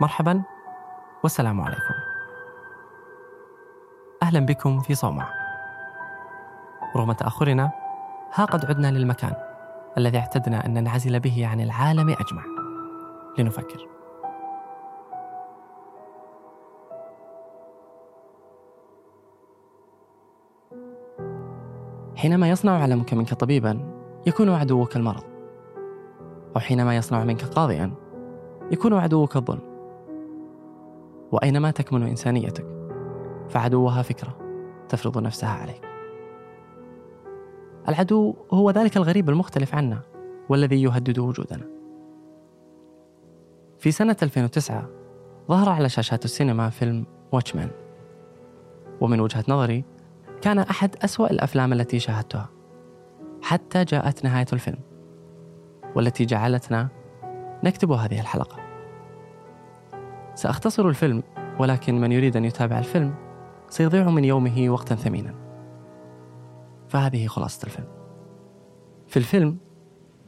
مرحبا والسلام عليكم. أهلا بكم في صومعة. رغم تأخرنا ها قد عدنا للمكان الذي اعتدنا أن ننعزل به عن العالم أجمع لنفكر. حينما يصنع علمك منك طبيبا يكون عدوك المرض أو حينما يصنع منك قاضيا يكون عدوك الظلم وأينما تكمن إنسانيتك فعدوها فكرة تفرض نفسها عليك. العدو هو ذلك الغريب المختلف عنا والذي يهدد وجودنا. في سنة 2009 ظهر على شاشات السينما فيلم واتشمان ومن وجهة نظري كان أحد أسوأ الأفلام التي شاهدتها حتى جاءت نهاية الفيلم والتي جعلتنا نكتب هذه الحلقة. سأختصر الفيلم ولكن من يريد أن يتابع الفيلم سيضيع من يومه وقتا ثمينا. فهذه خلاصة الفيلم. في الفيلم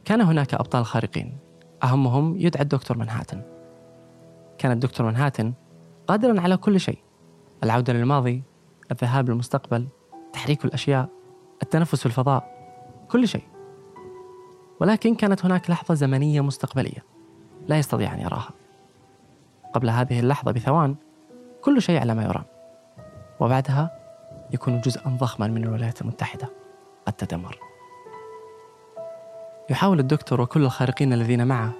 كان هناك أبطال خارقين أهمهم يدعى الدكتور منهاتن. كان الدكتور منهاتن قادرا على كل شيء العودة للماضي الذهاب للمستقبل تحريك الأشياء التنفس في الفضاء كل شيء. ولكن كانت هناك لحظة زمنية مستقبلية لا يستطيع أن يراها. قبل هذه اللحظة بثوان كل شيء على ما يرام. وبعدها يكون جزءا ضخما من الولايات المتحدة قد تدمر. يحاول الدكتور وكل الخارقين الذين معه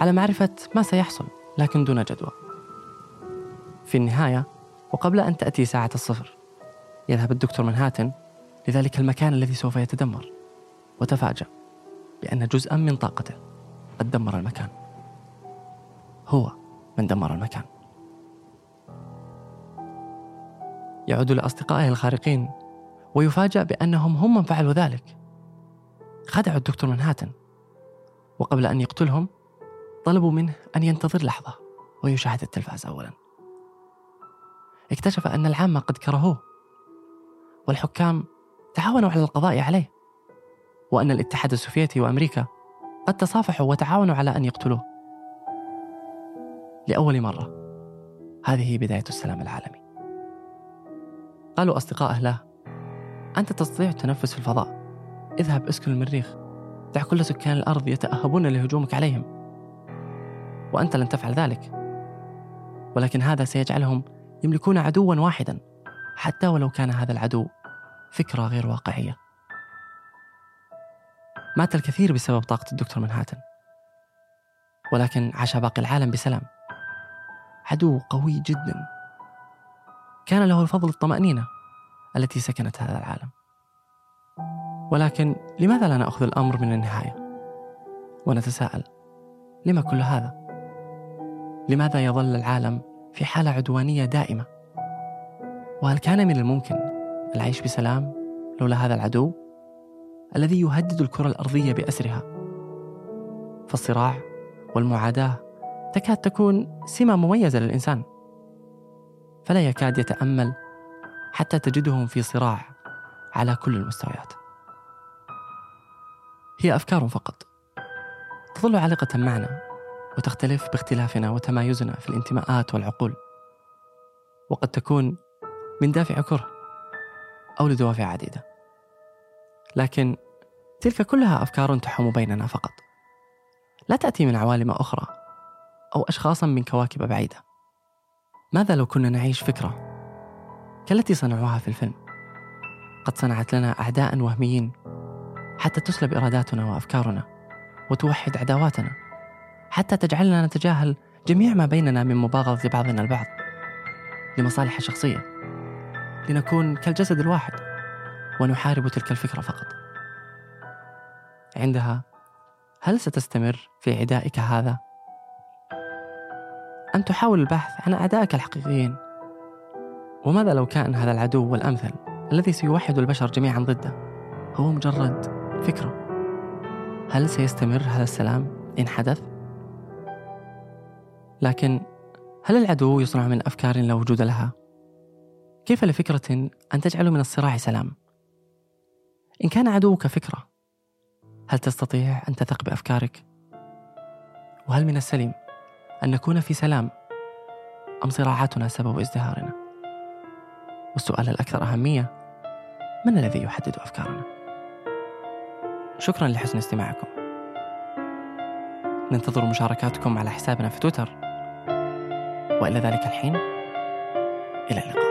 على معرفة ما سيحصل لكن دون جدوى. في النهاية وقبل أن تأتي ساعة الصفر يذهب الدكتور منهاتن لذلك المكان الذي سوف يتدمر وتفاجأ بأن جزءا من طاقته قد دمر المكان. هو من دمر المكان. يعود لأصدقائه الخارقين ويفاجأ بأنهم هم من فعلوا ذلك. خدعوا الدكتور منهاتن وقبل أن يقتلهم طلبوا منه أن ينتظر لحظة ويشاهد التلفاز أولا. اكتشف أن العامة قد كرهوه والحكام تعاونوا على القضاء عليه وأن الاتحاد السوفيتي وأمريكا قد تصافحوا وتعاونوا على أن يقتلوه. لأول مرة. هذه بداية السلام العالمي. قالوا أصدقائه له أنت تستطيع التنفس في الفضاء. اذهب اسكن المريخ. دع كل سكان الأرض يتأهبون لهجومك عليهم. وأنت لن تفعل ذلك. ولكن هذا سيجعلهم يملكون عدوا واحدا. حتى ولو كان هذا العدو فكرة غير واقعية. مات الكثير بسبب طاقة الدكتور منهاتن. ولكن عاش باقي العالم بسلام. عدو قوي جدا. كان له الفضل الطمأنينة التي سكنت هذا العالم. ولكن لماذا لا نأخذ الأمر من النهاية؟ ونتساءل لما كل هذا؟ لماذا يظل العالم في حالة عدوانية دائمة؟ وهل كان من الممكن العيش بسلام لولا هذا العدو الذي يهدد الكرة الأرضية بأسرها؟ فالصراع والمعاداة تكاد تكون سمة مميزة للإنسان فلا يكاد يتأمل حتى تجدهم في صراع على كل المستويات. هي أفكار فقط. تظل عالقة معنا وتختلف باختلافنا وتمايزنا في الانتماءات والعقول. وقد تكون من دافع كره أو لدوافع عديدة. لكن تلك كلها أفكار تحوم بيننا فقط. لا تأتي من عوالم أخرى أو أشخاصا من كواكب بعيدة. ماذا لو كنا نعيش فكرة كالتي صنعوها في الفيلم؟ قد صنعت لنا أعداء وهميين حتى تسلب إراداتنا وأفكارنا وتوحد عداواتنا حتى تجعلنا نتجاهل جميع ما بيننا من مباغضة بعضنا البعض لمصالح شخصية لنكون كالجسد الواحد ونحارب تلك الفكرة فقط. عندها هل ستستمر في عدائك هذا؟ أم تحاول البحث عن أعدائك الحقيقيين؟ وماذا لو كان هذا العدو والأمثل الذي سيوحد البشر جميعا ضده هو مجرد فكرة؟ هل سيستمر هذا السلام إن حدث؟ لكن هل العدو يصنع من أفكار لا وجود لها؟ كيف لفكرة أن تجعل من الصراع سلام؟ إن كان عدوك فكرة هل تستطيع أن تثق بأفكارك؟ وهل من السليم أن نكون في سلام أم صراعاتنا سبب ازدهارنا؟ والسؤال الأكثر أهمية من الذي يحدد أفكارنا؟ شكرا لحسن استماعكم ننتظر مشاركاتكم على حسابنا في تويتر وإلى ذلك الحين إلى اللقاء